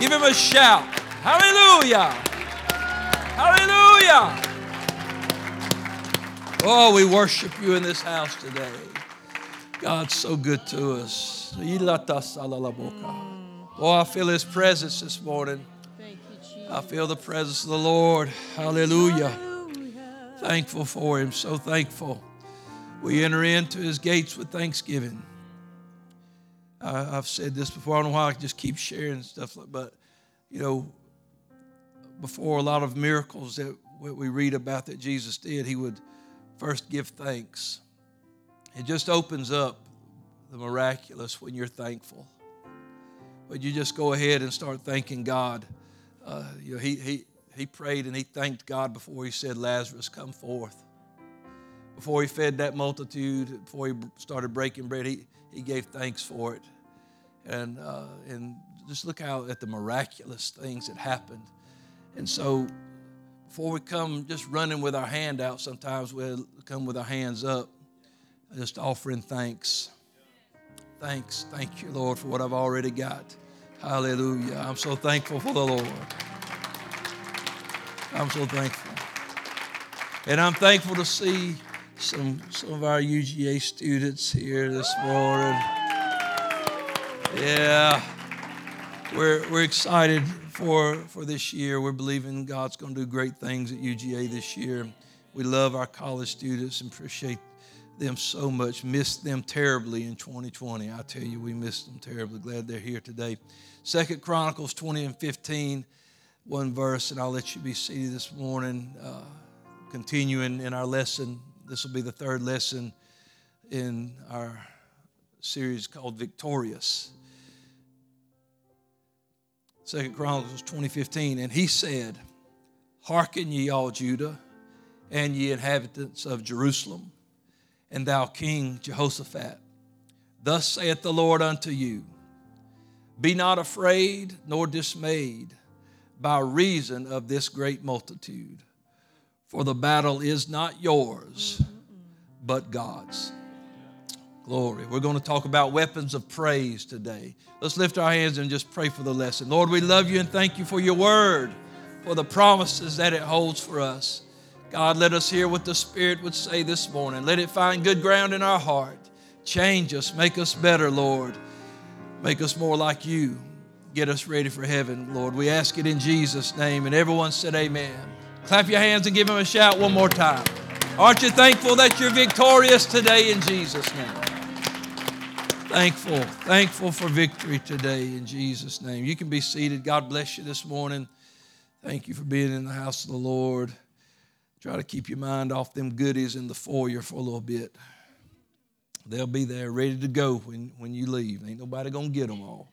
Give him a shout. Hallelujah. Hallelujah. Oh, we worship you in this house today. God's so good to us. Oh, I feel his presence this morning. I feel the presence of the Lord. Hallelujah. Thankful for him. So thankful. We enter into his gates with thanksgiving. I, have said this before. I don't know why I just keep sharing stuff, but you know, before a lot of miracles that we read about that Jesus did, he would first give thanks. It just opens up the miraculous when you're thankful. But you just go ahead and start thanking God. Uh, you know, he, he, he prayed and he thanked God before he said, Lazarus, come forth. Before he fed that multitude, before he started breaking bread, he, he gave thanks for it. And, uh, and just look how at the miraculous things that happened. And so before we come just running with our hand out, sometimes we'll come with our hands up, just offering thanks. Thanks. Thank you, Lord, for what I've already got. Hallelujah. I'm so thankful for the Lord. I'm so thankful. And I'm thankful to see some, some of our UGA students here this morning. Yeah. We're, we're excited for, for this year. We're believing God's going to do great things at UGA this year. We love our college students and appreciate them so much. Missed them terribly in 2020. I tell you, we missed them terribly. Glad they're here today. Second Chronicles 20 and 15, one verse, and I'll let you be seated this morning. Uh, continuing in our lesson, this will be the third lesson in our series called Victorious. Second Chronicles 2015, and he said, Hearken ye all Judah, and ye inhabitants of Jerusalem, and thou King Jehoshaphat. Thus saith the Lord unto you Be not afraid nor dismayed by reason of this great multitude, for the battle is not yours, but God's. Glory. We're going to talk about weapons of praise today. Let's lift our hands and just pray for the lesson. Lord, we love you and thank you for your word, for the promises that it holds for us. God, let us hear what the Spirit would say this morning. Let it find good ground in our heart. Change us, make us better, Lord. Make us more like you. Get us ready for heaven, Lord. We ask it in Jesus' name. And everyone said, Amen. Clap your hands and give him a shout one more time. Aren't you thankful that you're victorious today in Jesus' name? Thankful, thankful for victory today in Jesus' name. You can be seated. God bless you this morning. Thank you for being in the house of the Lord. Try to keep your mind off them goodies in the foyer for a little bit. They'll be there ready to go when, when you leave. Ain't nobody going to get them all.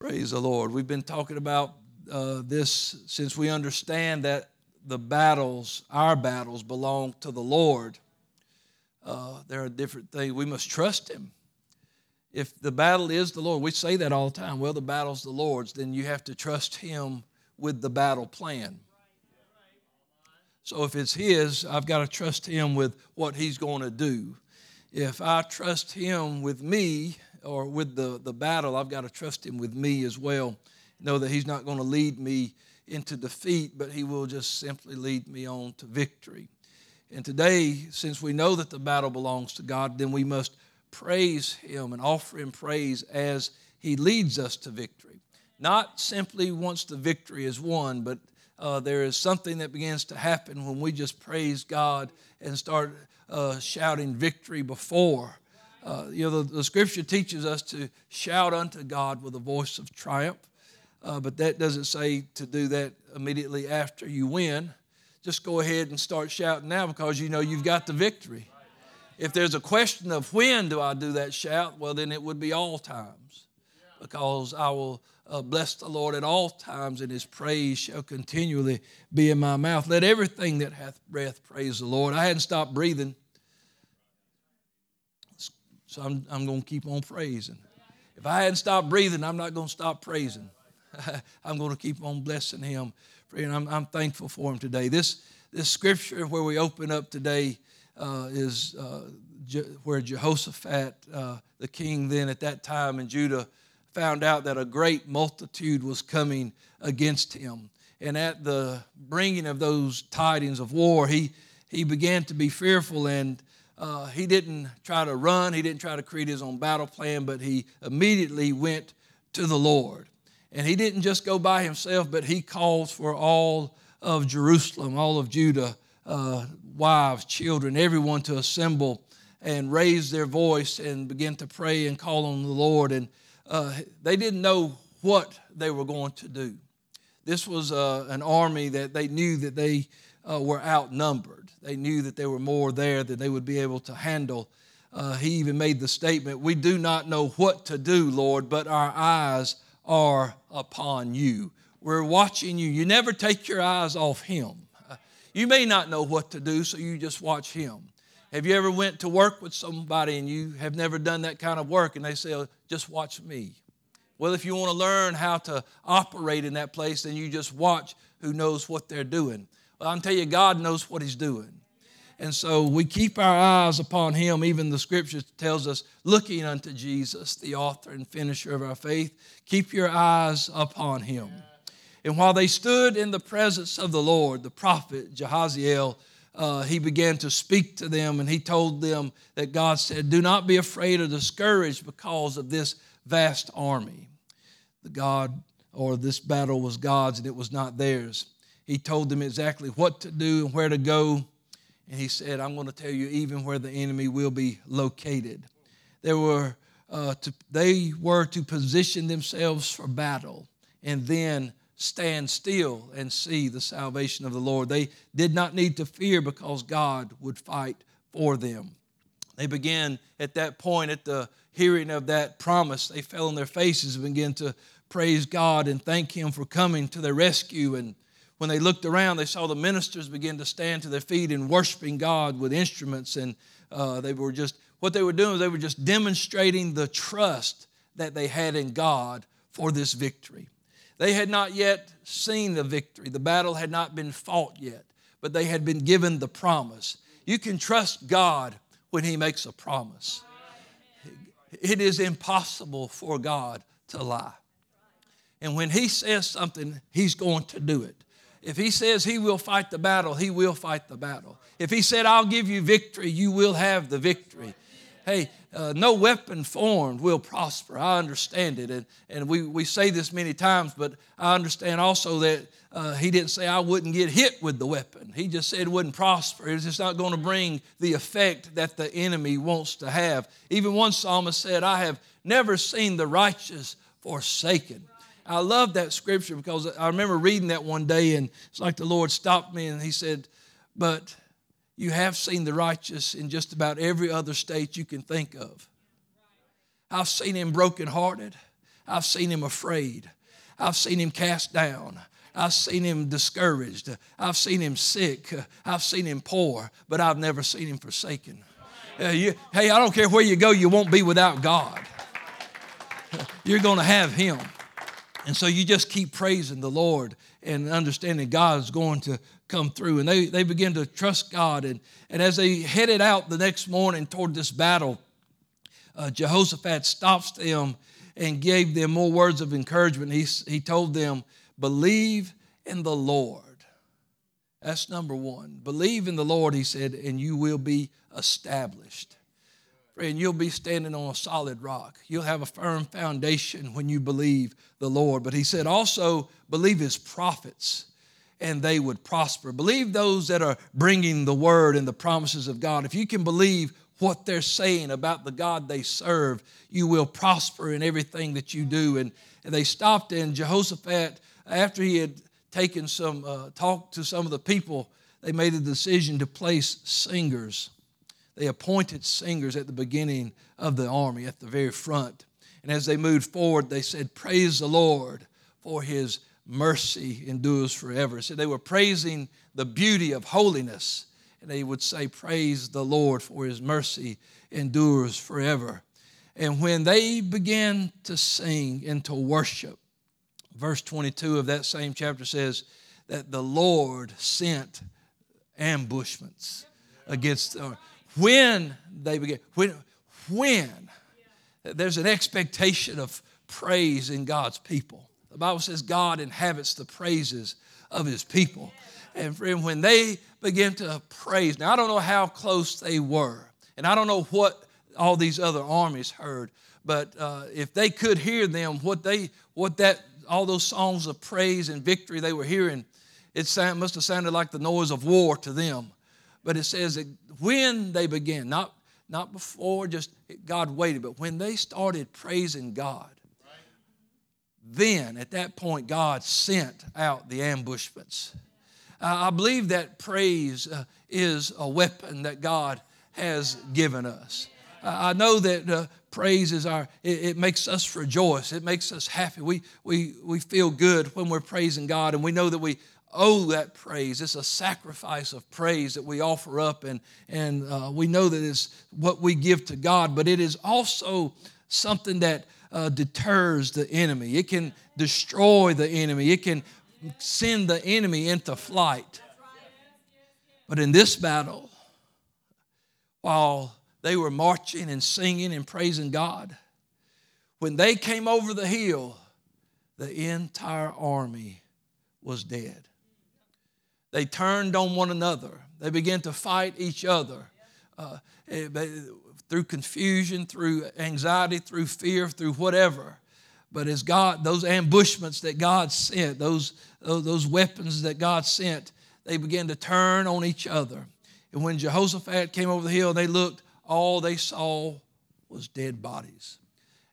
Praise the Lord. We've been talking about uh, this since we understand that the battles, our battles, belong to the Lord. Uh, there are different things. We must trust Him. If the battle is the Lord, we say that all the time. Well, the battle's the Lord's, then you have to trust Him with the battle plan. So if it's His, I've got to trust Him with what He's going to do. If I trust Him with me or with the, the battle, I've got to trust Him with me as well. Know that He's not going to lead me into defeat, but He will just simply lead me on to victory. And today, since we know that the battle belongs to God, then we must praise Him and offer Him praise as He leads us to victory. Not simply once the victory is won, but uh, there is something that begins to happen when we just praise God and start uh, shouting victory before. Uh, you know, the, the, scripture teaches us to shout unto God with a voice of triumph, uh, but that doesn't say to do that immediately after you win. Just go ahead and start shouting now because you know you've got the victory. If there's a question of when do I do that shout, well, then it would be all times because I will uh, bless the Lord at all times, and his praise shall continually be in my mouth. Let everything that hath breath praise the Lord. I hadn't stopped breathing, so I'm, I'm going to keep on praising. If I hadn't stopped breathing, I'm not going to stop praising. I'm going to keep on blessing him. And I'm, I'm thankful for him today. This, this scripture where we open up today uh, is uh, Je- where Jehoshaphat, uh, the king then at that time in Judah, found out that a great multitude was coming against him. And at the bringing of those tidings of war, he, he began to be fearful and uh, he didn't try to run, he didn't try to create his own battle plan, but he immediately went to the Lord. And he didn't just go by himself, but he calls for all of Jerusalem, all of Judah, uh, wives, children, everyone to assemble and raise their voice and begin to pray and call on the Lord. And uh, they didn't know what they were going to do. This was uh, an army that they knew that they uh, were outnumbered. They knew that there were more there than they would be able to handle. Uh, he even made the statement, We do not know what to do, Lord, but our eyes are upon you. We're watching you. You never take your eyes off Him. You may not know what to do, so you just watch Him. Have you ever went to work with somebody and you have never done that kind of work and they say, oh, just watch me? Well, if you want to learn how to operate in that place, then you just watch who knows what they're doing. Well, I'm telling you, God knows what He's doing. And so we keep our eyes upon Him. Even the scripture tells us, looking unto Jesus, the author and finisher of our faith. Keep your eyes upon Him. And while they stood in the presence of the Lord, the prophet Jahaziel, uh, he began to speak to them and he told them that God said, Do not be afraid or discouraged because of this vast army. The God or this battle was God's and it was not theirs. He told them exactly what to do and where to go. And he said, I'm going to tell you even where the enemy will be located. There were, uh, to, they were to position themselves for battle and then stand still and see the salvation of the Lord. They did not need to fear because God would fight for them. They began at that point, at the hearing of that promise, they fell on their faces and began to praise God and thank Him for coming to their rescue. And when they looked around, they saw the ministers begin to stand to their feet and worshiping God with instruments. And uh, they were just, what they were doing was they were just demonstrating the trust that they had in God for this victory. They had not yet seen the victory, the battle had not been fought yet, but they had been given the promise. You can trust God when He makes a promise. It is impossible for God to lie. And when He says something, He's going to do it. If He says He will fight the battle, He will fight the battle. If He said, I'll give you victory, you will have the victory. Hey, uh, no weapon formed will prosper. I understand it. And, and we, we say this many times, but I understand also that uh, he didn't say I wouldn't get hit with the weapon. He just said it wouldn't prosper. It's just not going to bring the effect that the enemy wants to have. Even one psalmist said, I have never seen the righteous forsaken. I love that scripture because I remember reading that one day, and it's like the Lord stopped me and He said, But you have seen the righteous in just about every other state you can think of. I've seen him brokenhearted. I've seen him afraid. I've seen him cast down. I've seen him discouraged. I've seen him sick. I've seen him poor, but I've never seen him forsaken. Uh, you, hey, I don't care where you go, you won't be without God. You're going to have him. And so you just keep praising the Lord and understanding God is going to come through. And they, they begin to trust God. And, and as they headed out the next morning toward this battle, uh, Jehoshaphat stops them and gave them more words of encouragement. He, he told them, Believe in the Lord. That's number one. Believe in the Lord, he said, and you will be established. And you'll be standing on a solid rock. You'll have a firm foundation when you believe the Lord. But he said also, believe his prophets and they would prosper. Believe those that are bringing the word and the promises of God. If you can believe what they're saying about the God they serve, you will prosper in everything that you do. And, and they stopped in Jehoshaphat after he had taken some uh, talk to some of the people. They made a decision to place singers. They appointed singers at the beginning of the army, at the very front. And as they moved forward, they said, Praise the Lord for his mercy endures forever. So they were praising the beauty of holiness, and they would say, Praise the Lord, for his mercy endures forever. And when they began to sing and to worship, verse 22 of that same chapter says that the Lord sent ambushments against. Uh, when they begin. when, when there's an expectation of praise in God's people. The Bible says God inhabits the praises of his people. And friend, when they begin to praise, now I don't know how close they were, and I don't know what all these other armies heard, but uh, if they could hear them, what they, what that, all those songs of praise and victory they were hearing, it sound, must have sounded like the noise of war to them. But it says that when they began, not, not before, just God waited, but when they started praising God, then at that point, God sent out the ambushments. I believe that praise uh, is a weapon that God has given us. I know that uh, praise is our, it, it, makes us rejoice. It makes us happy. We, we, we feel good when we're praising God, and we know that we owe that praise. It's a sacrifice of praise that we offer up, and, and uh, we know that it's what we give to God, but it is also something that uh, deters the enemy. It can destroy the enemy, it can send the enemy into flight. But in this battle, while they were marching and singing and praising God, when they came over the hill, the entire army was dead. They turned on one another. They began to fight each other uh, eh, through confusion, through anxiety, through fear, through whatever. But as God, those ambushments that God sent, those, those weapons that God sent, they began to turn on each other. And when Jehoshaphat came over the hill, they looked, all they saw was dead bodies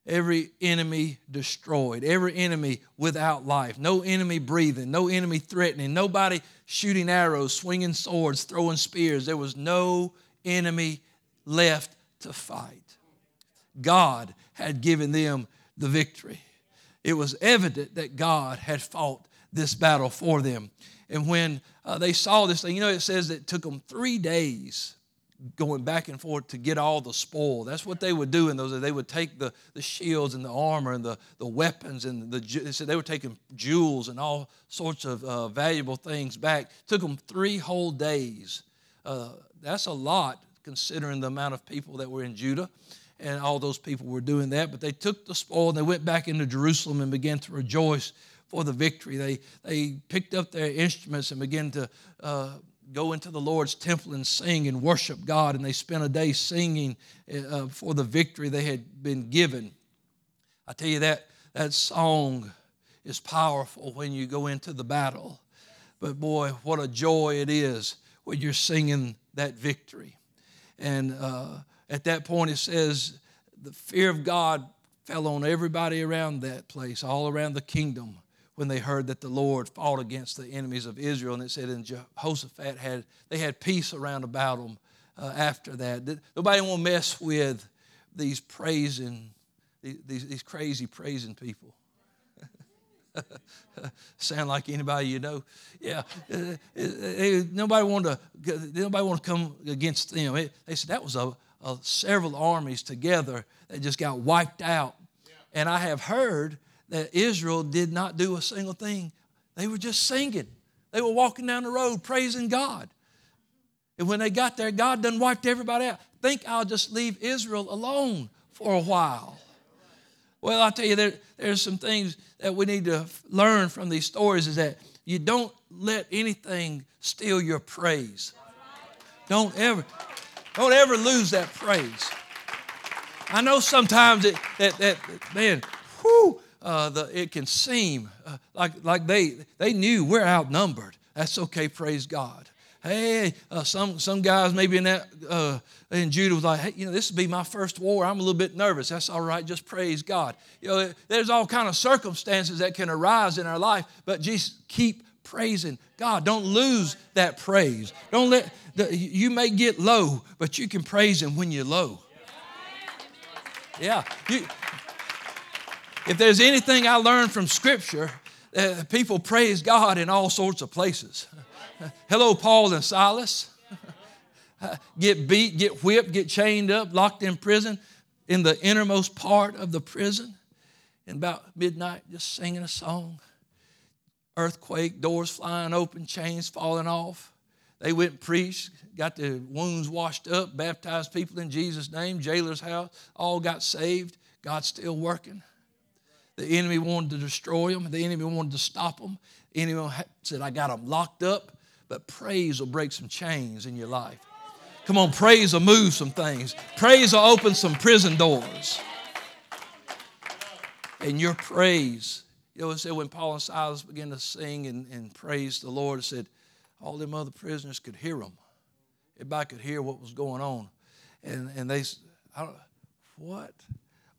every enemy destroyed, every enemy without life, no enemy breathing, no enemy threatening, nobody shooting arrows, swinging swords, throwing spears. There was no enemy left to fight. God had given them the victory. It was evident that God had fought this battle for them. And when uh, they saw this thing, you know, it says it took them three days going back and forth to get all the spoil. That's what they would do in those. They would take the, the shields and the armor and the, the weapons and the they said they were taking jewels and all sorts of uh, valuable things back. Took them three whole days. Uh, that's a lot considering the amount of people that were in Judah. And all those people were doing that. But they took the spoil and they went back into Jerusalem and began to rejoice for the victory. They, they picked up their instruments and began to uh, go into the Lord's temple and sing and worship God, and they spent a day singing uh, for the victory they had been given. I tell you that that song is powerful when you go into the battle. But boy, what a joy it is when you're singing that victory. And uh, at that point, it says the fear of God fell on everybody around that place, all around the kingdom when they heard that the Lord fought against the enemies of Israel. And it said, and Jehoshaphat had, they had peace around about them uh, after that. Nobody want to mess with these praising, these, these crazy praising people. Sound like anybody you know? Yeah. Uh, uh, uh, nobody want to. Nobody want to come against them. they said that was a, a, several armies together that just got wiped out. Yeah. And I have heard that Israel did not do a single thing. They were just singing. They were walking down the road praising God. And when they got there, God done wiped everybody out. Think I'll just leave Israel alone for a while. Well, I'll tell you, there, there's some things that we need to learn from these stories is that you don't let anything steal your praise. Don't ever, don't ever lose that praise. I know sometimes it, that, that, man, whoo, uh, the, it can seem uh, like, like they, they knew we're outnumbered. That's okay, praise God. Hey, uh, some, some guys maybe in that uh, in Judah was like, hey, you know, this will be my first war. I'm a little bit nervous. That's all right. Just praise God. You know, there's all kind of circumstances that can arise in our life, but just keep praising God. Don't lose that praise. Don't let the, you may get low, but you can praise Him when you're low. Yeah, you, if there's anything I learned from Scripture, uh, people praise God in all sorts of places. Hello, Paul and Silas. get beat, get whipped, get chained up, locked in prison in the innermost part of the prison. And about midnight, just singing a song. Earthquake, doors flying open, chains falling off. They went and preached, got the wounds washed up, baptized people in Jesus' name, jailer's house, all got saved. God's still working. The enemy wanted to destroy them. The enemy wanted to stop them. The enemy said, I got them locked up. But praise will break some chains in your life. Come on, praise will move some things. Praise will open some prison doors. And your praise, you know, it said when Paul and Silas began to sing and, and praise the Lord, it said all them other prisoners could hear them. Everybody could hear what was going on. And, and they, don't, what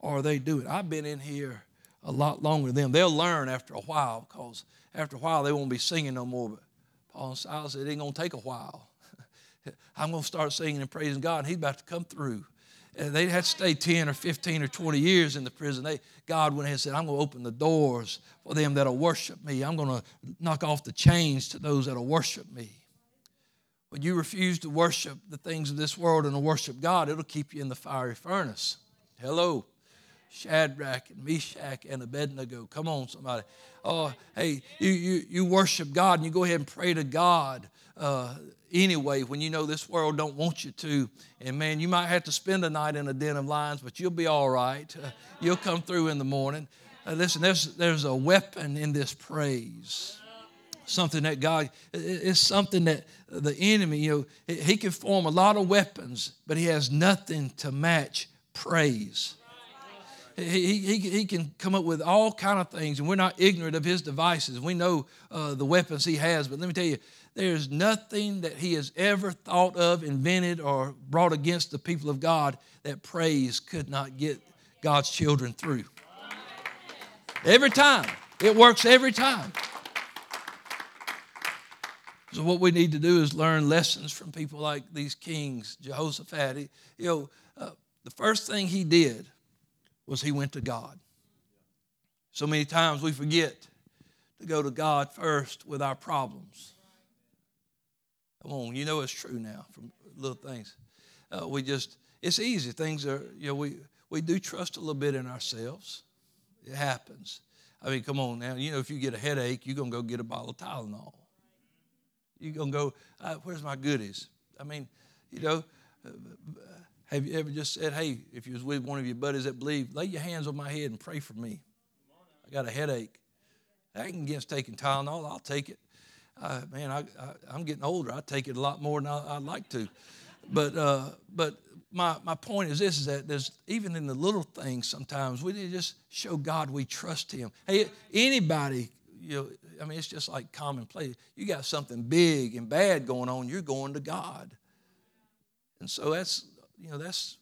are they doing? I've been in here a lot longer than them. They'll learn after a while because after a while they won't be singing no more. But Paul and Silas said it ain't going to take a while. I'm going to start singing and praising God, and He's about to come through. And they had to stay 10 or 15 or 20 years in the prison. They, God went ahead and said, I'm going to open the doors for them that'll worship me. I'm going to knock off the chains to those that'll worship me. When you refuse to worship the things of this world and to worship God, it'll keep you in the fiery furnace. Hello. Shadrach and Meshach and Abednego. Come on, somebody. Oh, hey, you, you, you worship God and you go ahead and pray to God uh, anyway when you know this world don't want you to. And man, you might have to spend a night in a den of lions, but you'll be all right. Uh, you'll come through in the morning. Uh, listen, there's, there's a weapon in this praise. Something that God, it's something that the enemy, you know, he can form a lot of weapons, but he has nothing to match praise. He, he, he can come up with all kind of things, and we're not ignorant of his devices. We know uh, the weapons he has, but let me tell you, there's nothing that he has ever thought of, invented, or brought against the people of God that praise could not get God's children through. Every time. It works every time. So what we need to do is learn lessons from people like these kings, Jehoshaphat. He, you know, uh, the first thing he did was he went to God. So many times we forget to go to God first with our problems. Come on, you know it's true now from little things. Uh, we just, it's easy. Things are, you know, we, we do trust a little bit in ourselves. It happens. I mean, come on now. You know, if you get a headache, you're going to go get a bottle of Tylenol. You're going to go, uh, where's my goodies? I mean, you know, uh, have you ever just said, hey, if you was with one of your buddies that believe, lay your hands on my head and pray for me. I got a headache. I ain't against taking Tylenol. I'll take it. Uh, man, I, I, am getting older. I take it a lot more than I, would like to. But, uh, but my, my point is this, is that there's, even in the little things sometimes, we need to just show God we trust him. Hey, anybody, you know, I mean, it's just like commonplace. You got something big and bad going on, you're going to God. And so that's you know, that's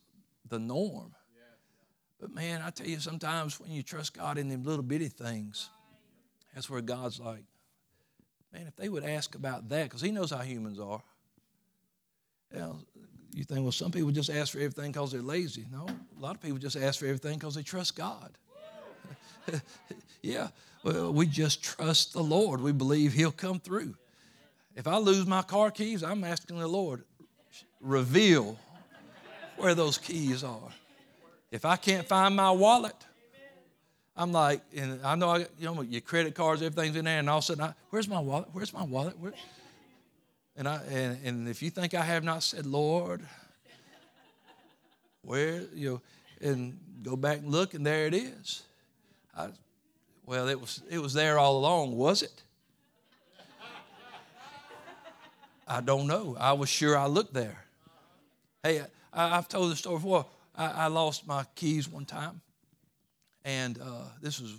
the norm. But man, I tell you, sometimes when you trust God in them little bitty things, that's where God's like, man, if they would ask about that, because He knows how humans are. You, know, you think, well, some people just ask for everything because they're lazy. No, a lot of people just ask for everything because they trust God. yeah, well, we just trust the Lord. We believe He'll come through. If I lose my car keys, I'm asking the Lord, reveal where those keys are. If I can't find my wallet, I'm like, and I know, I, you know, your credit cards, everything's in there, and all of a sudden, I, where's my wallet? Where's my wallet? Where? And I, and, and if you think I have not said, Lord, where you know, and go back and look, and there it is. I, well, it was it was there all along, was it? I don't know. I was sure I looked there. Hey, I, have told the story before. I, I, lost my keys one time, and uh, this was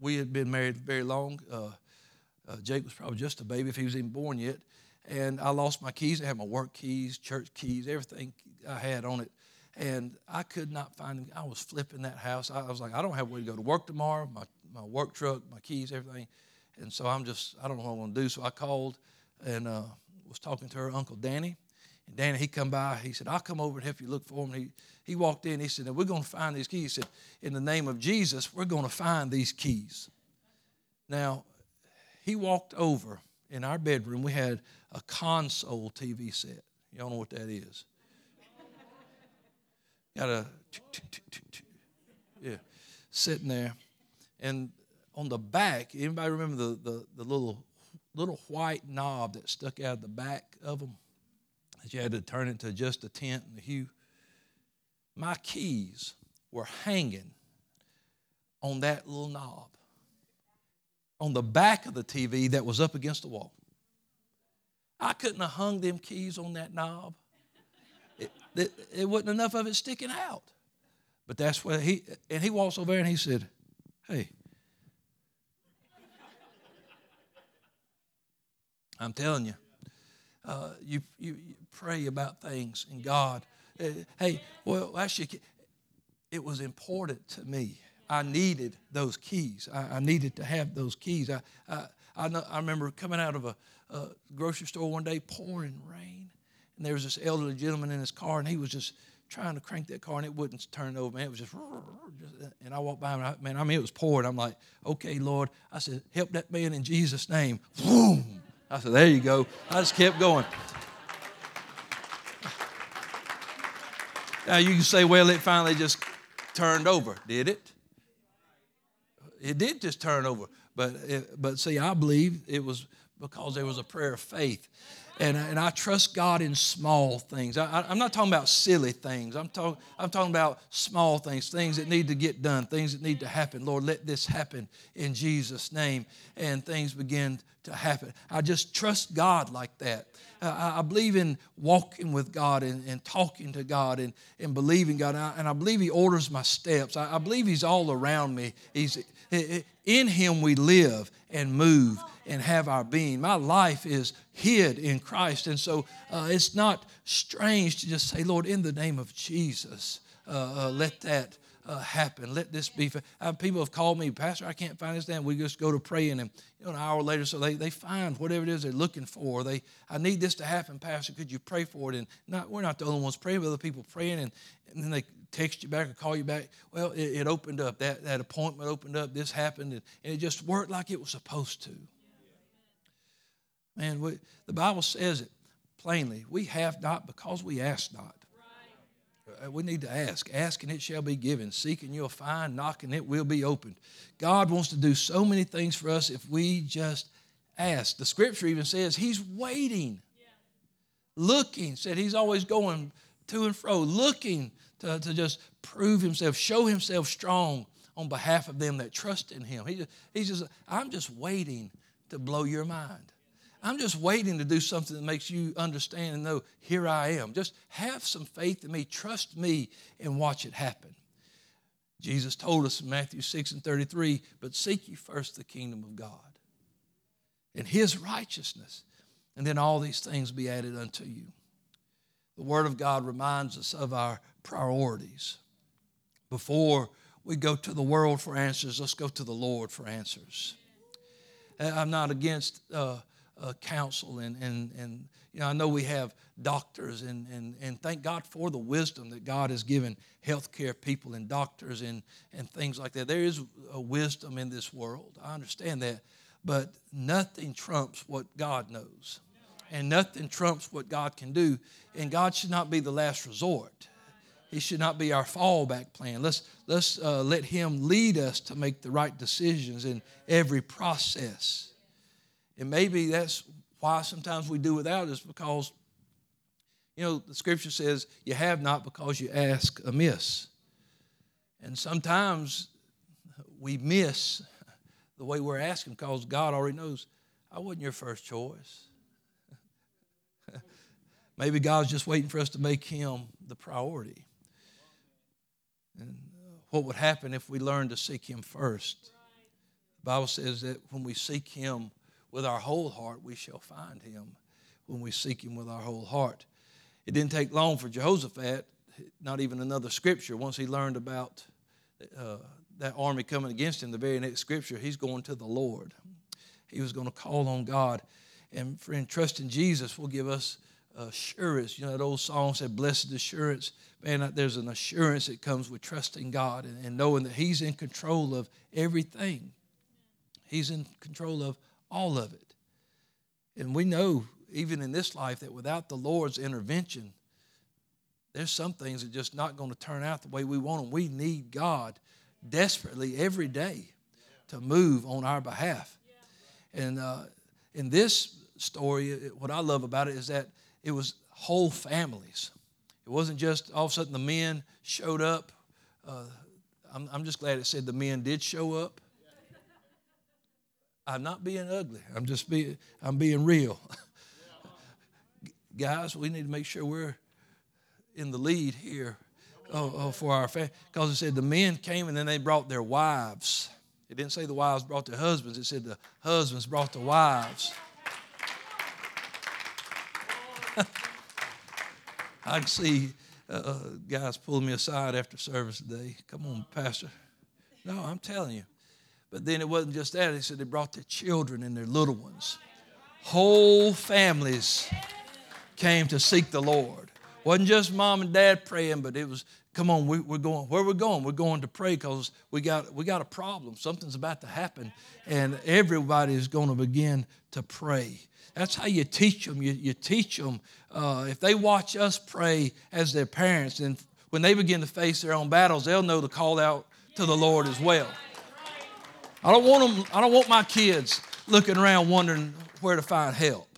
we had been married very long. Uh, uh, Jake was probably just a baby if he was even born yet, and I lost my keys. I had my work keys, church keys, everything I had on it, and I could not find them. I was flipping that house. I, I was like, I don't have a way to go to work tomorrow. My my work truck, my keys, everything, and so I'm just I don't know what I'm going to do. So I called and uh, was talking to her uncle Danny and Danny, he come by. He said, I'll come over and help you look for them. He, he walked in. He said, we're going to find these keys. He said, in the name of Jesus, we're going to find these keys. Now, he walked over in our bedroom. We had a console TV set. Y'all know what that is. Got a, yeah, sitting there. And on the back, anybody remember the, the, the little, little white knob that stuck out of the back of them? That you had to turn it to just a tent and a hue. My keys were hanging on that little knob on the back of the TV that was up against the wall. I couldn't have hung them keys on that knob. It, it, it wasn't enough of it sticking out. But that's what he, and he walks over and he said, Hey, I'm telling you, uh, you, you, you, pray about things and God. Uh, hey, well, actually, it was important to me. I needed those keys. I, I needed to have those keys. I, I, I, know, I remember coming out of a, a, grocery store one day, pouring rain, and there was this elderly gentleman in his car, and he was just trying to crank that car, and it wouldn't turn over. Man, it was just, and I walked by, and I, man, I mean, it was pouring. I'm like, okay, Lord. I said, help that man in Jesus' name. Boom. I said, there you go. I just kept going. Now you can say, well, it finally just turned over. Did it? It did just turn over. But, it, but see, I believe it was because there was a prayer of faith. And, and I trust God in small things. I, am not talking about silly things. I'm, talk, I'm talking about small things, things that need to get done, things that need to happen. Lord, let this happen in Jesus' name. And things begin to happen. I just trust God like that. Uh, I believe in walking with God and, and talking to God and, and believing God. And I, and I believe He orders my steps. I, I believe He's all around me. He's, in Him we live and move and have our being. My life is hid in Christ. And so uh, it's not strange to just say, Lord, in the name of Jesus, uh, uh, let that uh, happen. Let this be. Uh, people have called me, Pastor, I can't find this down. We just go to praying, and you know, an hour later, so they, they find whatever it is they're looking for. They, I need this to happen, Pastor. Could you pray for it? And not, we're not the only ones praying, but other people praying, and, and then they text you back or call you back. Well, it, it opened up. That, that appointment opened up. This happened, and, and it just worked like it was supposed to. Man, we, the Bible says it plainly. We have not because we ask not. Uh, we need to ask. Ask and it shall be given. Seek and you'll find. Knock and it will be opened. God wants to do so many things for us if we just ask. The scripture even says He's waiting, yeah. looking. Said He's always going to and fro, looking to, to just prove Himself, show Himself strong on behalf of them that trust in Him. He just, he's just, I'm just waiting to blow your mind. I'm just waiting to do something that makes you understand and know, here I am. Just have some faith in me, trust me, and watch it happen. Jesus told us in Matthew 6 and 33 but seek ye first the kingdom of God and his righteousness, and then all these things be added unto you. The Word of God reminds us of our priorities. Before we go to the world for answers, let's go to the Lord for answers. I'm not against uh, uh, counsel and, and, and you know, I know we have doctors and, and, and thank God for the wisdom that God has given healthcare people and doctors and, and things like that. There is a wisdom in this world. I understand that. But nothing trumps what God knows. And nothing trumps what God can do. And God should not be the last resort. He should not be our fallback plan. Let's, let's uh, let Him lead us to make the right decisions in every process. And maybe that's why sometimes we do without is because, you know, the scripture says, you have not because you ask amiss. And sometimes we miss the way we're asking because God already knows I wasn't your first choice. Maybe God's just waiting for us to make Him the priority. And uh, what would happen if we learned to seek Him first? The Bible says that when we seek Him, with our whole heart, we shall find him when we seek him with our whole heart. It didn't take long for Jehoshaphat, not even another scripture, once he learned about uh, that army coming against him, the very next scripture, he's going to the Lord. He was going to call on God. And friend, trust in Jesus will give us assurance. You know, that old song said, Blessed assurance. Man, there's an assurance that comes with trusting God and, and knowing that He's in control of everything. He's in control of all of it. And we know, even in this life, that without the Lord's intervention, there's some things that are just not going to turn out the way we want them. We need God desperately every day to move on our behalf. And uh, in this story, what I love about it is that it was whole families. It wasn't just all of a sudden the men showed up. Uh, I'm, I'm just glad it said the men did show up. I'm not being ugly. I'm just being I'm being real. Guys, we need to make sure we're in the lead here oh, oh, for our family. Because it said the men came and then they brought their wives. It didn't say the wives brought their husbands, it said the husbands brought the wives. I can see uh, uh, guys pulling me aside after service today. Come on, Pastor. No, I'm telling you. But then it wasn't just that. He said they brought their children and their little ones. Whole families came to seek the Lord. Wasn't just mom and dad praying, but it was, come on, we, are going, where we're going? We're going to pray because we got, we got a problem. Something's about to happen. And everybody is going to begin to pray. That's how you teach them. You, you teach them. Uh, if they watch us pray as their parents, and when they begin to face their own battles, they'll know to call out to the Lord as well. I don't want them, I don't want my kids looking around wondering where to find help.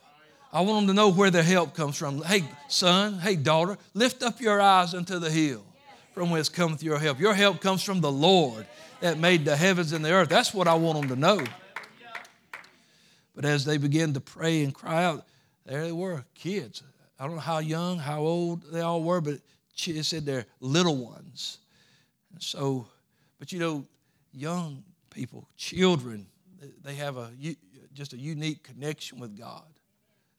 I want them to know where their help comes from. Hey, son, hey, daughter, lift up your eyes unto the hill from whence cometh your help. Your help comes from the Lord that made the heavens and the earth. That's what I want them to know. But as they began to pray and cry out, there they were, kids. I don't know how young, how old they all were, but it said they're little ones. And so, but you know, young people, children, they have a just a unique connection with God.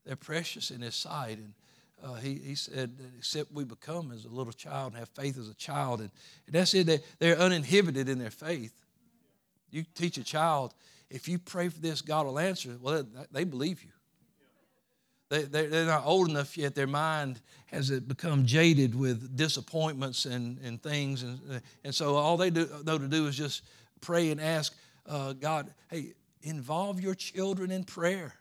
They're precious in His sight, and uh, he, he said except we become as a little child and have faith as a child, and, and that's it. They, they're uninhibited in their faith. You teach a child if you pray for this, God will answer. Well, they, they believe you. They, they're not old enough yet. Their mind has become jaded with disappointments and, and things. And, and so all they do, know to do is just pray and ask uh, God, hey, involve your children in prayer.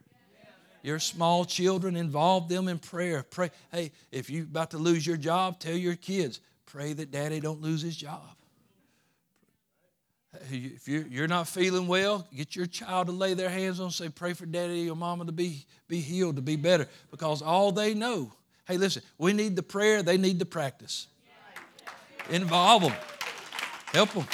Your small children, involve them in prayer. Pray. Hey, if you're about to lose your job, tell your kids, pray that daddy don't lose his job. If you're, not feeling well, get your child to lay their hands on, say, pray for daddy or mama to be, be healed, to be better. Because all they know, hey, listen, we need the prayer, they need the practice. Involve them, help them.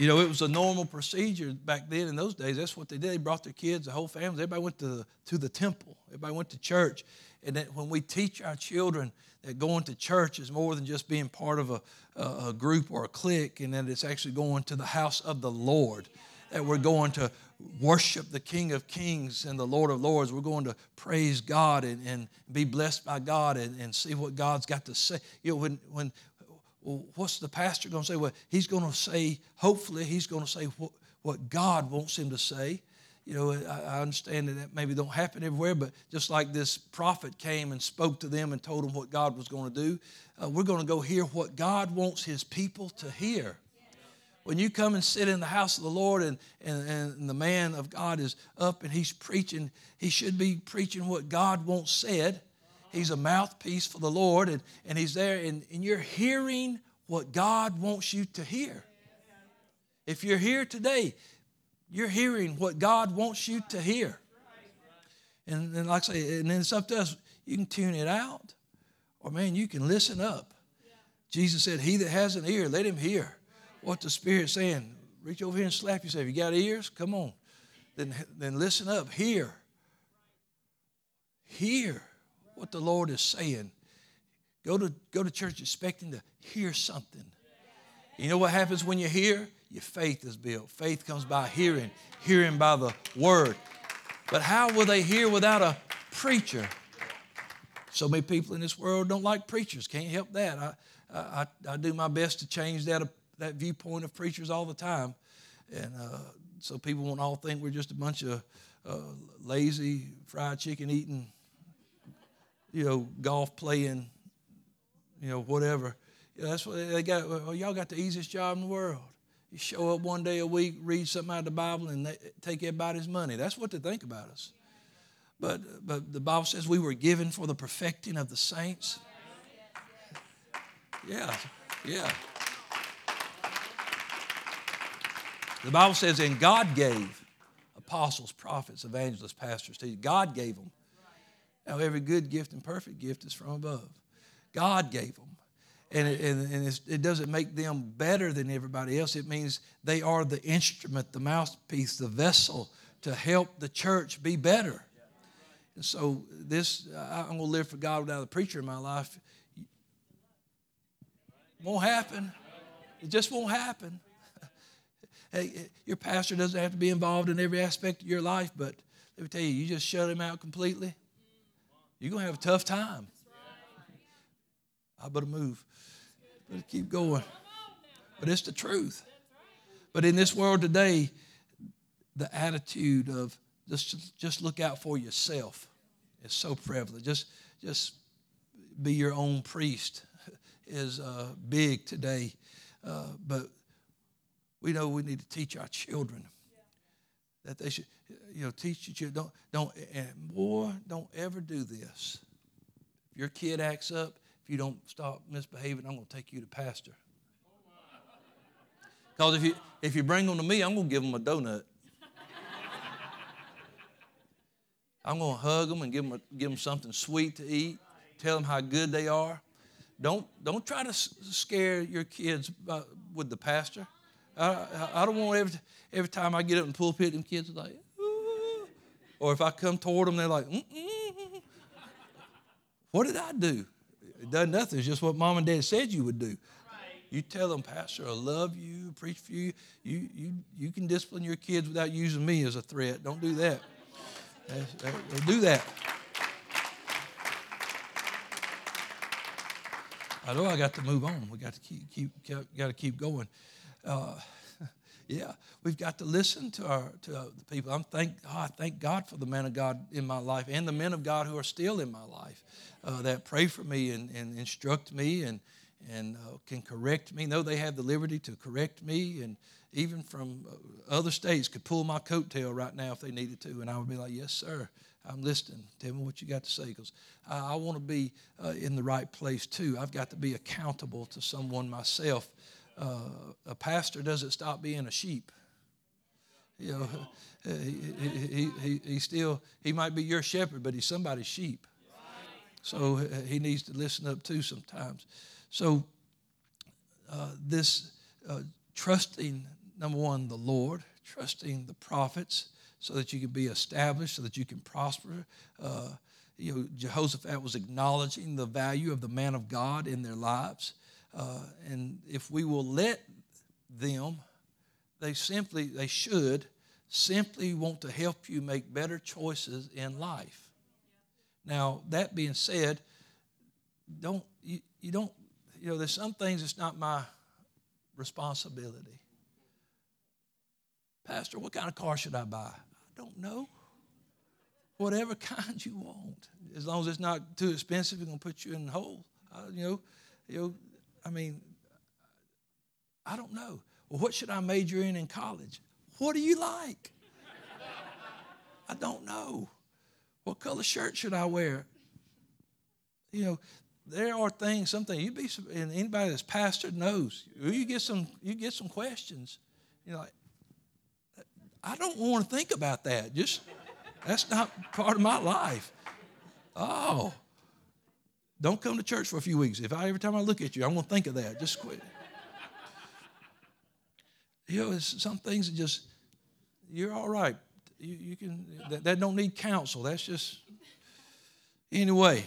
You know, it was a normal procedure back then in those days. That's what they did. They brought their kids, the whole family. Everybody went to the, to the temple. Everybody went to church. And that when we teach our children that going to church is more than just being part of a, a group or a clique, and that it's actually going to the house of the Lord, that we're going to worship the King of Kings and the Lord of Lords. We're going to praise God and, and be blessed by God and, and see what God's got to say. You know, when, when well, what's the pastor going to say? Well, he's going to say, hopefully, he's going to say what, what God wants him to say. You know, I, I understand that that maybe don't happen everywhere, but just like this prophet came and spoke to them and told them what God was going to do, uh, we're going to go hear what God wants his people to hear. When you come and sit in the house of the Lord and, and, and the man of God is up and he's preaching, he should be preaching what God wants said He's a mouthpiece for the Lord, and, and He's there, and, and you're hearing what God wants you to hear. If you're here today, you're hearing what God wants you to hear. And, and like I say, and then it's up to us. You can tune it out, or man, you can listen up. Jesus said, He that has an ear, let him hear what the Spirit's saying. Reach over here and slap yourself. You got ears? Come on. Then, then listen up. Hear. Hear what the Lord is saying. Go to, go to church expecting to hear something. You know what happens when you hear? Your faith is built. Faith comes by hearing, hearing by the word. But how will they hear without a preacher? So many people in this world don't like preachers. Can't help that. I, I, I do my best to change that, that viewpoint of preachers all the time. And uh, so people won't all think we're just a bunch of uh, lazy, fried chicken eating you know, golf playing, you know, whatever. that's what they got. Well, y'all got the easiest job in the world. You show up one day a week, read something out of the Bible, and they, take everybody's money. That's what they think about us. But, but the Bible says we were given for the perfecting of the saints. Yeah, yeah. The Bible says, and God gave apostles, prophets, evangelists, pastors. God gave them now, every good gift and perfect gift is from above. God gave them. And, it, and, and it doesn't make them better than everybody else. It means they are the instrument, the mouthpiece, the vessel to help the church be better. And so this, I'm going to live for God without a preacher in my life. Won't happen. It just won't happen. Hey, your pastor doesn't have to be involved in every aspect of your life, but let me tell you, you just shut him out completely, you're going to have a tough time. I better move. Better keep going. But it's the truth. But in this world today, the attitude of just, just look out for yourself is so prevalent. Just, just be your own priest is uh, big today. Uh, but we know we need to teach our children that they should, you know, teach your children. Don't, don't, and boy, don't ever do this. If your kid acts up, if you don't stop misbehaving, I'm going to take you to pastor. Because if you, if you bring them to me, I'm going to give them a donut. I'm going to hug them and give them, a, give them something sweet to eat, tell them how good they are. Don't, don't try to scare your kids with the pastor. I, I don't want every, every time I get up in the pulpit, them kids are like. Or if I come toward them, they're like, Mm-mm. what did I do? It does nothing. It's just what mom and dad said you would do. You tell them, Pastor, I love you, preach for you. You, you. you can discipline your kids without using me as a threat. Don't do that. Don't do that. I know I got to move on. We got to keep, keep got to keep going. Uh, yeah, we've got to listen to our to the people. I'm thank oh, I thank God for the men of God in my life and the men of God who are still in my life uh, that pray for me and, and instruct me and and uh, can correct me. Know they have the liberty to correct me and even from uh, other states could pull my coattail right now if they needed to, and I would be like, "Yes, sir." I'm listening. Tell me what you got to say because I, I want to be uh, in the right place too. I've got to be accountable to someone myself. Uh, a pastor doesn't stop being a sheep. You know, he, he, he, he, still, he might be your shepherd, but he's somebody's sheep. So he needs to listen up too sometimes. So uh, this uh, trusting, number one, the Lord, trusting the prophets, so that you can be established, so that you can prosper. Uh, you know, Jehoshaphat was acknowledging the value of the man of God in their lives. Uh, and if we will let them, they simply, they should simply want to help you make better choices in life. Now, that being said, don't you, you don't you know there's some things it's not my responsibility. Pastor, what kind of car should I buy? I don't know. Whatever kind you want, as long as it's not too expensive, it's gonna put you in the hole. Uh, you know, you know. I mean, I don't know. Well, what should I major in in college? What do you like? I don't know. What color shirt should I wear? You know, there are things, something you'd be, and anybody that's pastored knows. You get some, you get some questions. You know, like, I don't want to think about that. Just that's not part of my life. Oh, don't come to church for a few weeks. If I every time I look at you, I'm to think of that. Just quit. You know, some things that just you're all right. You, you can that, that don't need counsel. That's just anyway.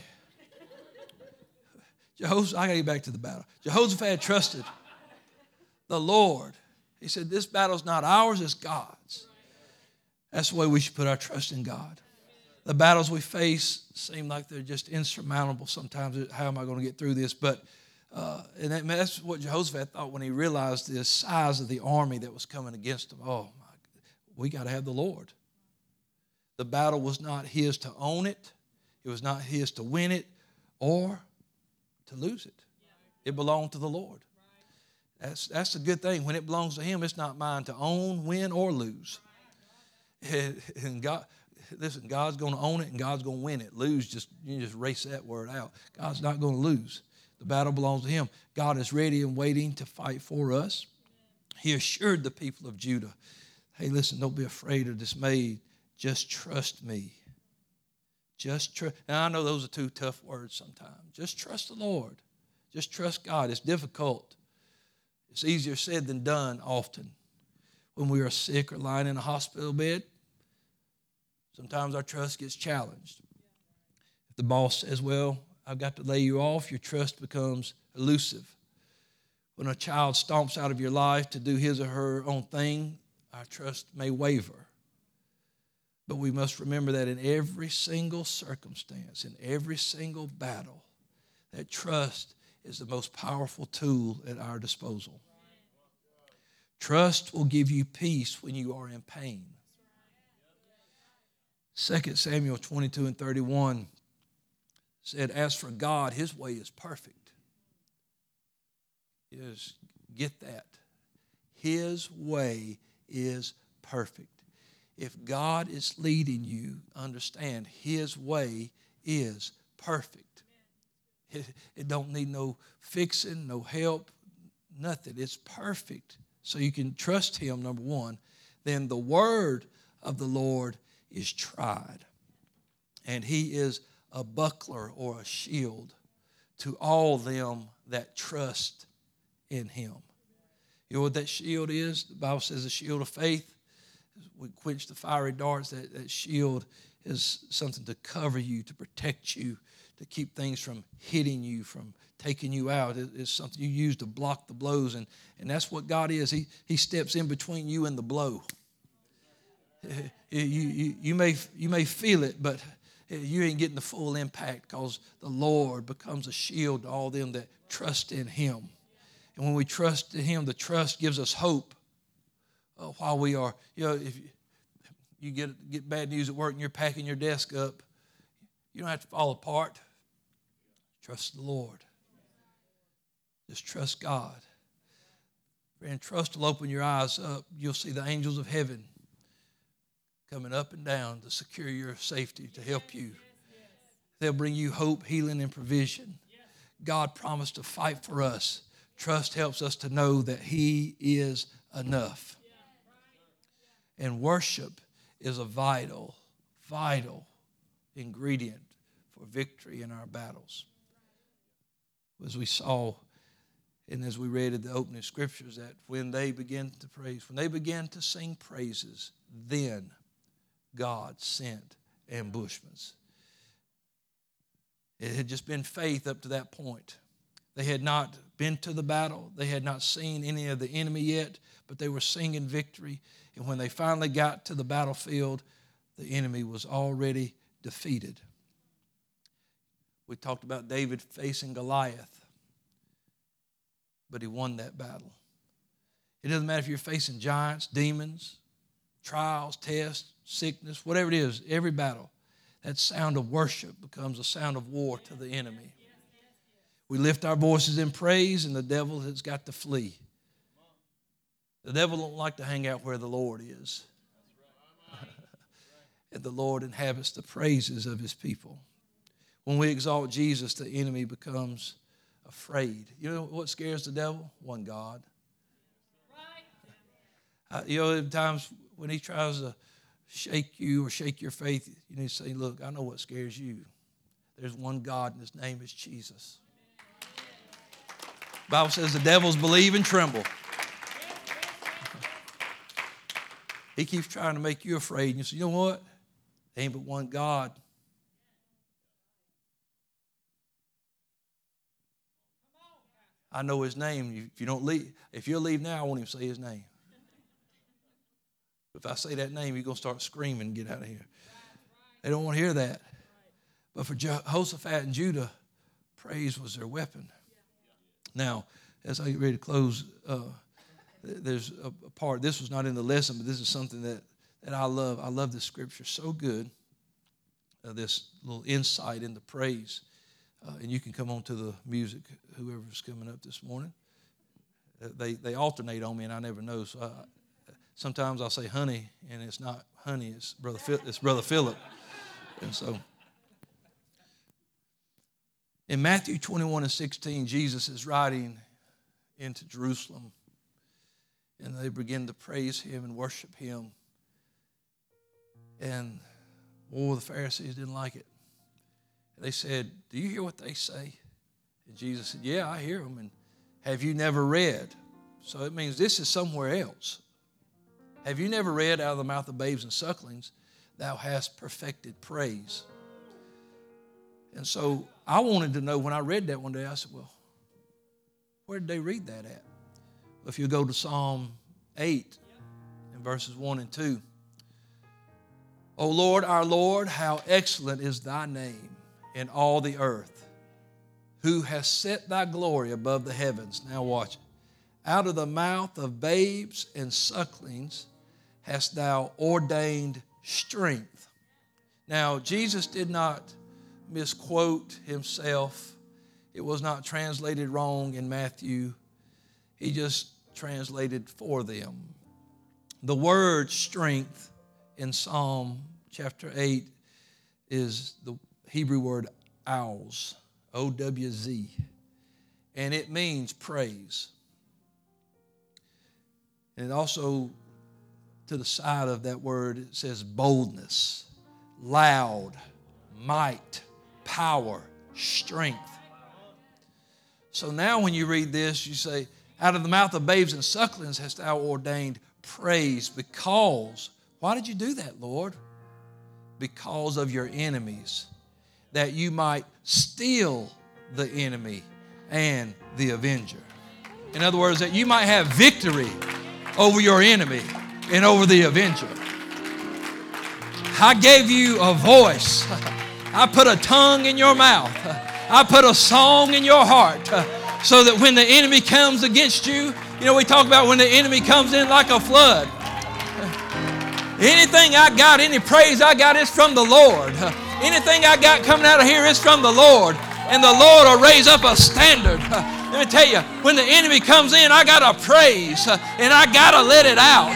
Jehoshaphat, I got to get back to the battle. Jehoshaphat trusted the Lord he said, This battle's not ours, it's God's. That's the way we should put our trust in God. The battles we face seem like they're just insurmountable sometimes. How am I going to get through this? But uh, and that, that's what Jehoshaphat thought when he realized the size of the army that was coming against him. Oh, my, we got to have the Lord. The battle was not his to own it, it was not his to win it or to lose it. It belonged to the Lord. That's, that's a good thing. When it belongs to Him, it's not mine to own, win, or lose. And God, listen, God's going to own it and God's going to win it. Lose, just you just race that word out. God's not going to lose. The battle belongs to Him. God is ready and waiting to fight for us. He assured the people of Judah, "Hey, listen, don't be afraid or dismayed. Just trust me. Just trust." And I know those are two tough words sometimes. Just trust the Lord. Just trust God. It's difficult. It's easier said than done often. When we are sick or lying in a hospital bed, sometimes our trust gets challenged. If the boss says, Well, I've got to lay you off, your trust becomes elusive. When a child stomps out of your life to do his or her own thing, our trust may waver. But we must remember that in every single circumstance, in every single battle, that trust is the most powerful tool at our disposal. Trust will give you peace when you are in pain. 2 Samuel 22 and 31 said, As for God, his way is perfect. Is get that. His way is perfect. If God is leading you, understand his way is perfect. It, it don't need no fixing, no help, nothing. It's perfect. So you can trust him, number one. Then the word of the Lord is tried. And he is a buckler or a shield to all them that trust in him. You know what that shield is? The Bible says a shield of faith. We quench the fiery darts. That, that shield is something to cover you, to protect you, to keep things from hitting you, from taking you out. It, it's something you use to block the blows. And, and that's what God is. He, he steps in between you and the blow. You, you, may, you may feel it, but you ain't getting the full impact because the Lord becomes a shield to all them that trust in Him. And when we trust in Him, the trust gives us hope uh, while we are, you know, if you get, get bad news at work and you're packing your desk up, you don't have to fall apart. Trust the Lord. Just trust God. And trust will open your eyes up. You'll see the angels of heaven coming up and down to secure your safety, to help you. They'll bring you hope, healing, and provision. God promised to fight for us. Trust helps us to know that He is enough. And worship is a vital, vital ingredient for victory in our battles. As we saw and as we read in the opening scriptures, that when they began to praise, when they began to sing praises, then God sent ambushments. It had just been faith up to that point. They had not been to the battle, they had not seen any of the enemy yet, but they were singing victory. And when they finally got to the battlefield, the enemy was already defeated. We talked about David facing Goliath, but he won that battle. It doesn't matter if you're facing giants, demons, trials, tests, sickness, whatever it is, every battle, that sound of worship becomes a sound of war to the enemy. We lift our voices in praise, and the devil has got to flee. The devil don't like to hang out where the Lord is. and the Lord inhabits the praises of his people. When we exalt Jesus, the enemy becomes afraid. You know what scares the devil? One God. Uh, you know, at times when he tries to shake you or shake your faith, you need to say, Look, I know what scares you. There's one God, and his name is Jesus. The Bible says the devils believe and tremble. He keeps trying to make you afraid. And you say, you know what? There ain't but one God. I know his name. If you don't leave, if you'll leave now, I won't even say his name. If I say that name, you're going to start screaming, get out of here. They don't want to hear that. But for Jehoshaphat and Judah, praise was their weapon. Now, as I get ready to close, uh, there's a, part, this was not in the lesson, but this is something that, that I love. I love this scripture so good, uh, this little insight into praise. Uh, and you can come on to the music, whoever's coming up this morning. Uh, they, they alternate on me, and I never know. So I, sometimes I'll say honey, and it's not honey, it's brother, it's brother Philip. And so, in Matthew 21 and 16, Jesus is riding into Jerusalem, and they begin to praise him and worship him. And, oh, the Pharisees didn't like it. They said, Do you hear what they say? And Jesus said, Yeah, I hear them. And have you never read? So it means this is somewhere else. Have you never read out of the mouth of babes and sucklings, Thou hast perfected praise? And so I wanted to know when I read that one day, I said, Well, where did they read that at? If you go to Psalm 8 and verses 1 and 2. O Lord, our Lord, how excellent is thy name in all the earth, who has set thy glory above the heavens. Now watch. Out of the mouth of babes and sucklings hast thou ordained strength. Now, Jesus did not misquote himself. It was not translated wrong in Matthew. He just translated for them. The word strength in Psalm chapter 8 is the Hebrew word owls, O W Z, and it means praise. And also to the side of that word, it says boldness, loud, might, power, strength. So now when you read this, you say, Out of the mouth of babes and sucklings hast thou ordained praise because. Why did you do that, Lord? Because of your enemies, that you might steal the enemy and the avenger. In other words, that you might have victory over your enemy and over the avenger. I gave you a voice. I put a tongue in your mouth. I put a song in your heart so that when the enemy comes against you, you know, we talk about when the enemy comes in like a flood. Anything I got, any praise I got is from the Lord. Anything I got coming out of here is from the Lord. And the Lord will raise up a standard. Me tell you, when the enemy comes in, I got uh, to uh, praise and I got to let it out.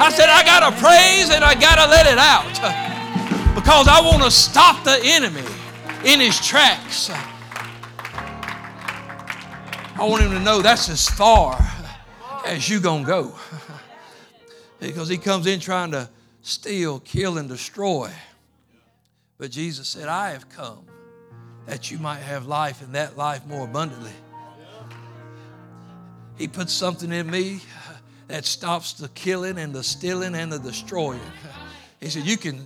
I said, I got to praise and I got to let it out because I want to stop the enemy in his tracks. Uh, I want him to know that's as far as you going to go because he comes in trying to steal, kill, and destroy. But Jesus said, I have come that you might have life and that life more abundantly. He puts something in me that stops the killing and the stealing and the destroying. He said, You can,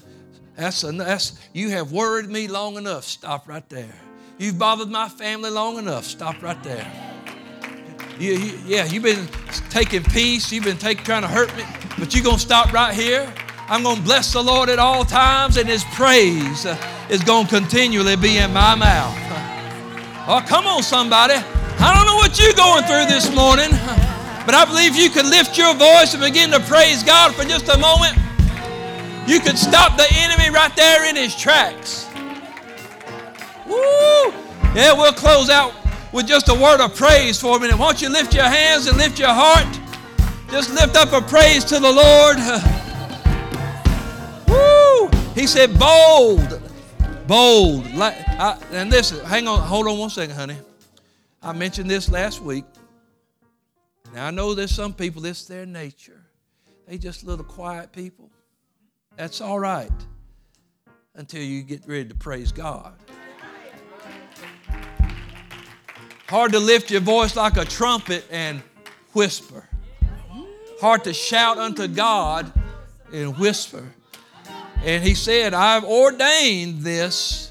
that's, that's, you have worried me long enough. Stop right there. You've bothered my family long enough. Stop right there. You, you, yeah, you've been taking peace. You've been take, trying to hurt me, but you're going to stop right here. I'm going to bless the Lord at all times, and His praise is going to continually be in my mouth. Oh, come on, somebody. I don't know what you're going through this morning, but I believe you could lift your voice and begin to praise God for just a moment. You could stop the enemy right there in his tracks. Woo! Yeah, we'll close out with just a word of praise for a minute. Won't you lift your hands and lift your heart? Just lift up a praise to the Lord. Woo! He said, bold, bold. Like, I, And listen, hang on, hold on one second, honey. I mentioned this last week. Now, I know there's some people, it's their nature. They just little quiet people. That's all right until you get ready to praise God. Hard to lift your voice like a trumpet and whisper. Hard to shout unto God and whisper. And he said, I've ordained this.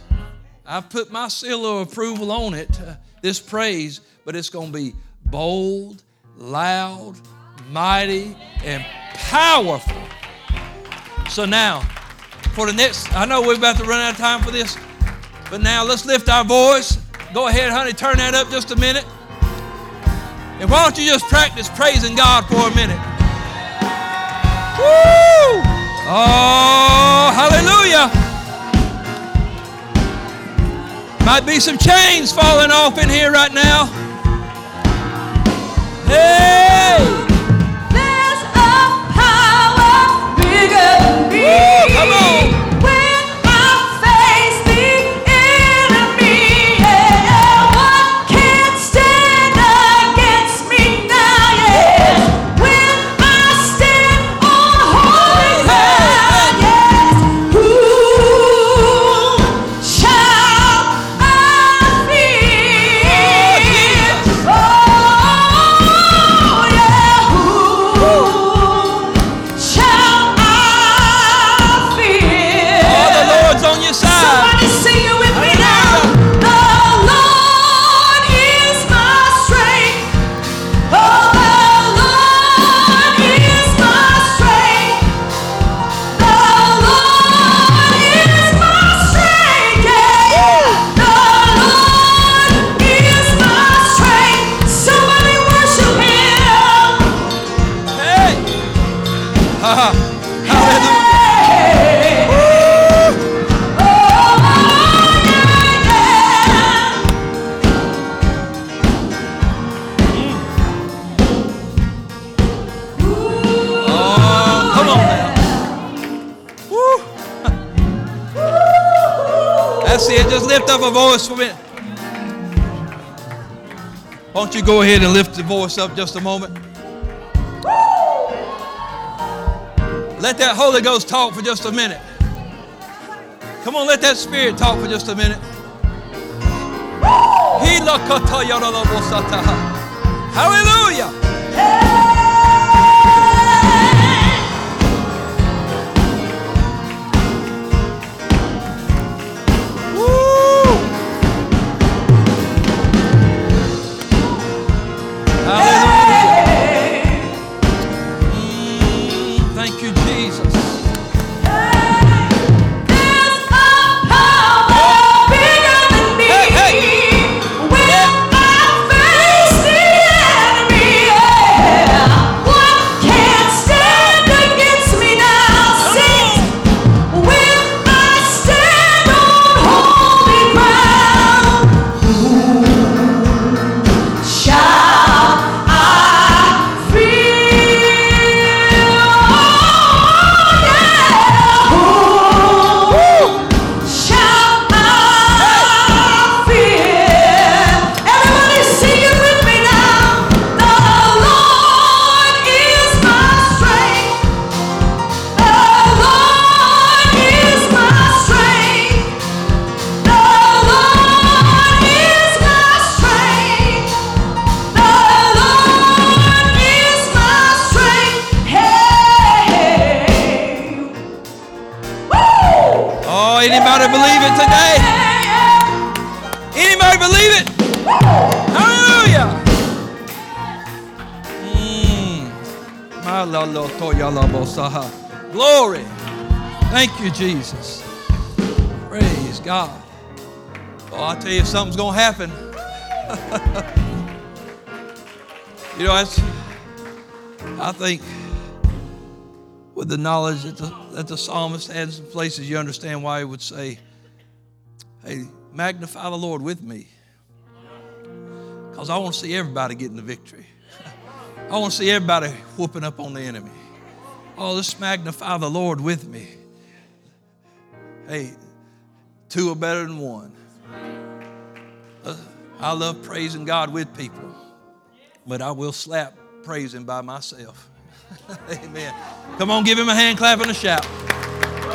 I've put my seal of approval on it. Uh, this praise, but it's going to be bold, loud, mighty, and powerful. So now, for the next, I know we're about to run out of time for this, but now let's lift our voice. Go ahead, honey, turn that up just a minute. And why don't you just practice praising God for a minute? Woo! Oh, hallelujah. Might be some chains falling off in here right now. Hey! You go ahead and lift the voice up just a moment? Let that Holy Ghost talk for just a minute. Come on, let that Spirit talk for just a minute. Hallelujah. Tell you, something's going to happen. you know, that's, I think with the knowledge that the, that the psalmist had in some places, you understand why he would say, Hey, magnify the Lord with me. Because I want to see everybody getting the victory. I want to see everybody whooping up on the enemy. Oh, let's magnify the Lord with me. Hey, two are better than one. Uh, I love praising God with people, but I will slap praising by myself. Amen. Come on, give him a hand clap and a shout.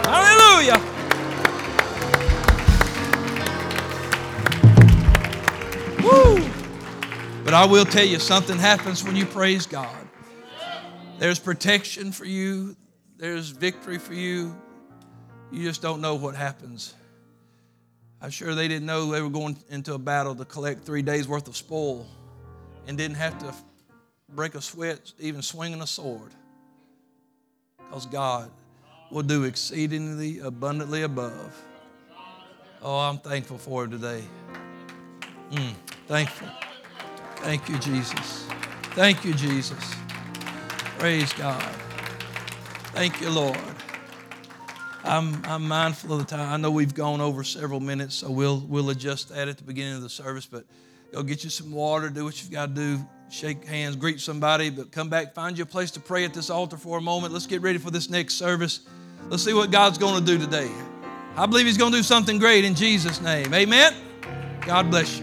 Hallelujah. Woo. But I will tell you, something happens when you praise God. There's protection for you, there's victory for you. You just don't know what happens. I'm sure they didn't know they were going into a battle to collect three days worth of spoil and didn't have to break a sweat, even swinging a sword. Because God will do exceedingly abundantly above. Oh, I'm thankful for it today. Mm, thankful. Thank you, Jesus. Thank you, Jesus. Praise God. Thank you, Lord. I'm, I'm mindful of the time. I know we've gone over several minutes, so we'll, we'll adjust that at the beginning of the service. But go get you some water, do what you've got to do, shake hands, greet somebody, but come back, find you a place to pray at this altar for a moment. Let's get ready for this next service. Let's see what God's going to do today. I believe He's going to do something great in Jesus' name. Amen. God bless you.